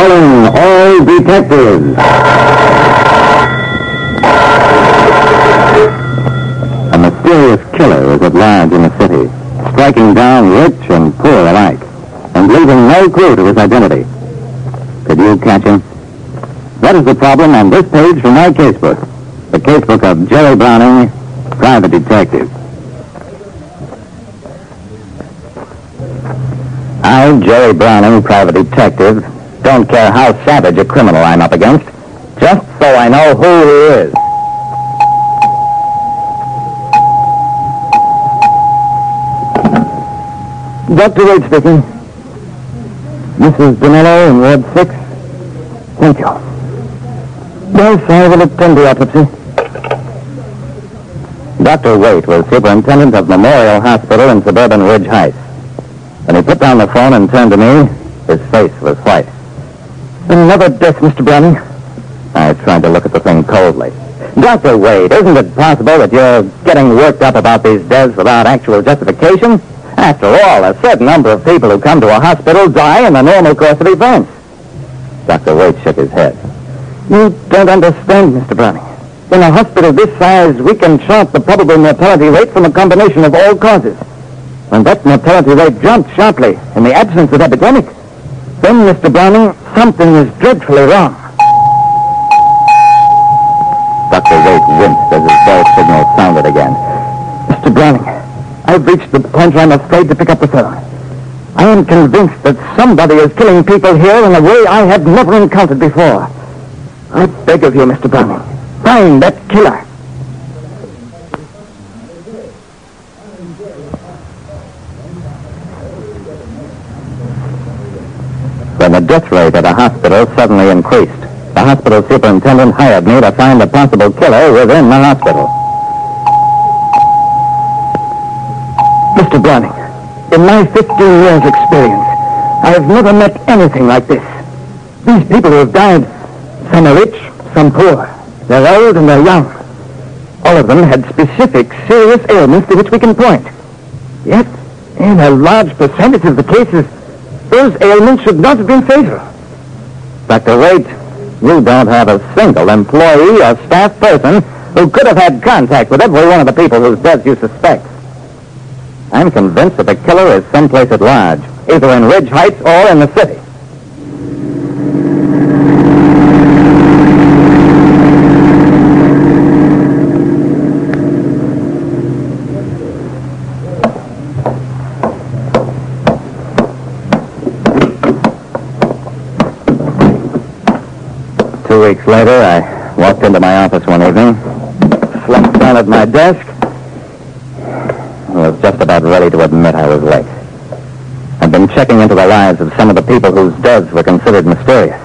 Calling all detectives. A mysterious killer is at large in the city, striking down rich and poor alike, and leaving no clue to his identity. Could you catch him? That is the problem on this page from my casebook. The casebook of Jerry Browning, private detective. I, Jerry Browning, private detective, don't care how savage a criminal I'm up against, just so I know who he is. Dr. Wade speaking. Mrs. Bonello in Ward 6. Thank you. Yes, I will attend the autopsy. Dr. Waite was superintendent of Memorial Hospital in suburban Ridge Heights. When he put down the phone and turned to me, his face was white. Another death, Mr. Browning. I tried to look at the thing coldly. Dr. Wade, isn't it possible that you're getting worked up about these deaths without actual justification? After all, a certain number of people who come to a hospital die in the normal course of events. Dr. Wade shook his head. You don't understand, Mr. Browning. In a hospital this size, we can chart the probable mortality rate from a combination of all causes. When that mortality rate jumped sharply in the absence of epidemic, then, Mr. Browning, something is dreadfully wrong. Dr. Wade winced as his bell signal sounded again. Mr. Browning, I've reached the point where I'm afraid to pick up the phone. I am convinced that somebody is killing people here in a way I have never encountered before. I beg of you, Mr. Browning, find that killer. When the death rate at a hospital suddenly increased, the hospital superintendent hired me to find the possible killer within the hospital. Mr. Browning, in my 15 years' experience, I have never met anything like this. These people who have died, some are rich, some poor. They're old and they're young. All of them had specific, serious ailments to which we can point. Yet, in a large percentage of the cases, those ailments should not have been fatal. Dr. Waite, you don't have a single employee or staff person who could have had contact with every one of the people whose deaths you suspect. I'm convinced that the killer is someplace at large, either in Ridge Heights or in the city. Two weeks later, I walked into my office one evening, slumped down at my desk, and was just about ready to admit I was late. I'd been checking into the lives of some of the people whose deaths were considered mysterious.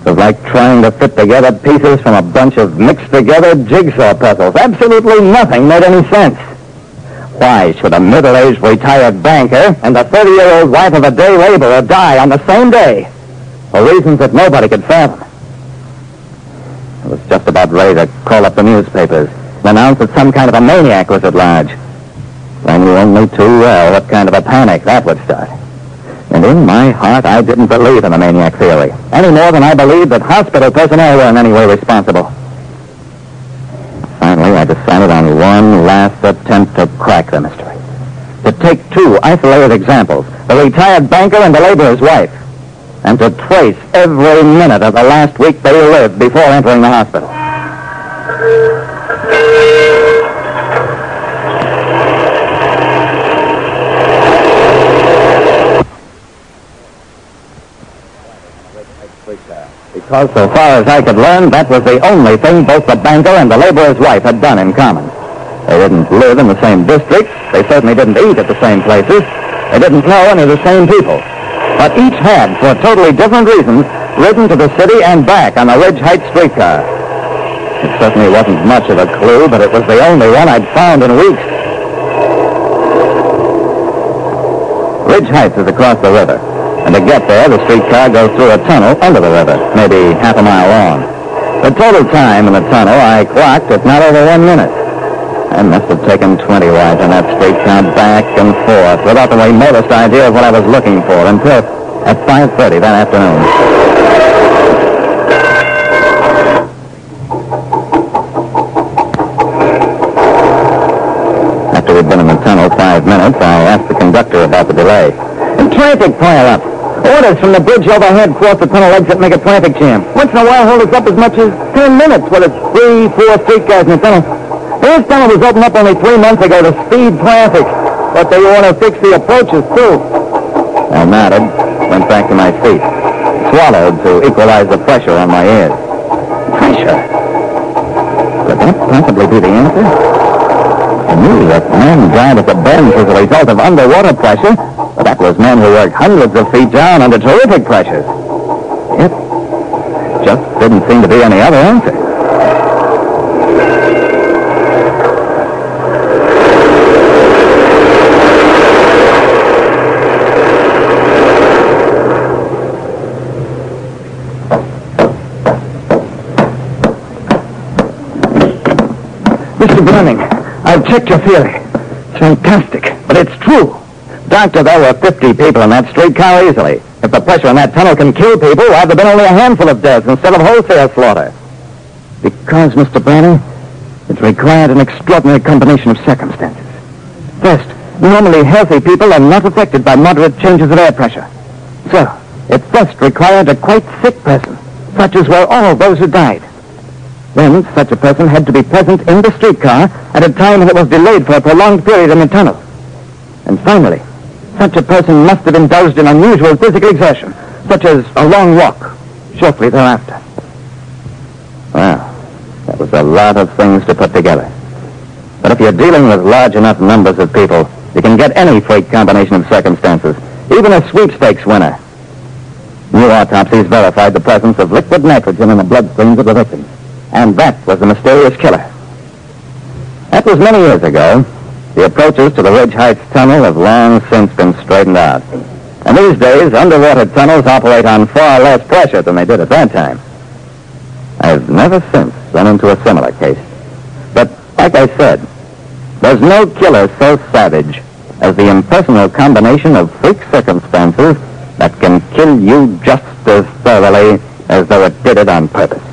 It was like trying to fit together pieces from a bunch of mixed together jigsaw puzzles. Absolutely nothing made any sense. Why should a middle-aged retired banker and the 30-year-old wife of a day laborer die on the same day? For reasons that nobody could fathom. I was just about ready to call up the newspapers and announce that some kind of a maniac was at large. I knew only too well what kind of a panic that would start. And in my heart, I didn't believe in the maniac theory, any more than I believed that hospital personnel were in any way responsible. Finally, I decided on one last attempt to crack the mystery. To take two isolated examples, the retired banker and the laborer's wife, and to trace every minute of the last week they lived before entering the hospital. Because so far as I could learn, that was the only thing both the banker and the laborer's wife had done in common. They didn't live in the same district. They certainly didn't eat at the same places. They didn't know any of the same people. But each had, for totally different reasons, ridden to the city and back on the Ridge Heights streetcar. It certainly wasn't much of a clue, but it was the only one I'd found in weeks. Ridge Heights is across the river. And to get there, the streetcar goes through a tunnel under the river, maybe half a mile long. The total time in the tunnel I clocked at not over one minute. I must have taken 20 rides on that straight streetcar back and forth without the remotest idea of what I was looking for until at 5.30 that afternoon. After we'd been in the tunnel five minutes, I asked the conductor about the delay. Traffic pile up. Orders from the bridge overhead cross the tunnel exit make a traffic jam. Once in a while hold us up as much as ten minutes with it's three, four streetcars in the tunnel. This tunnel was opened up only three months ago to speed traffic, but they want to fix the approaches too. I nodded, went back to my seat, swallowed to equalize the pressure on my ears. Pressure? Could that possibly be the answer? I knew that men died at the bends as a result of underwater pressure, but that was men who worked hundreds of feet down under terrific pressures. It just didn't seem to be any other answer. Mr. Browning, I've checked your theory. It's fantastic, but it's true. Doctor, there were 50 people in that streetcar easily. If the pressure in that tunnel can kill people, why have there been only a handful of deaths instead of wholesale slaughter? Because, Mr. Browning, it required an extraordinary combination of circumstances. First, normally healthy people are not affected by moderate changes of air pressure. So, it first required a quite sick person, such as were all those who died. Then, such a person had to be present in the streetcar at a time when it was delayed for a prolonged period in the tunnel. And finally, such a person must have indulged in unusual physical exertion, such as a long walk, shortly thereafter. Well, that was a lot of things to put together. But if you're dealing with large enough numbers of people, you can get any freak combination of circumstances, even a sweepstakes winner. New autopsies verified the presence of liquid nitrogen in the bloodstreams of the victims. And that was the mysterious killer. That was many years ago. The approaches to the Ridge Heights Tunnel have long since been straightened out. And these days, underwater tunnels operate on far less pressure than they did at that time. I've never since run into a similar case. But, like I said, there's no killer so savage as the impersonal combination of freak circumstances that can kill you just as thoroughly as though it did it on purpose.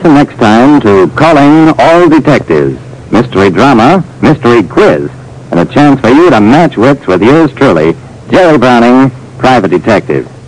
Listen next time to Calling All Detectives, mystery drama, mystery quiz, and a chance for you to match wits with yours truly, Jerry Browning, private detective.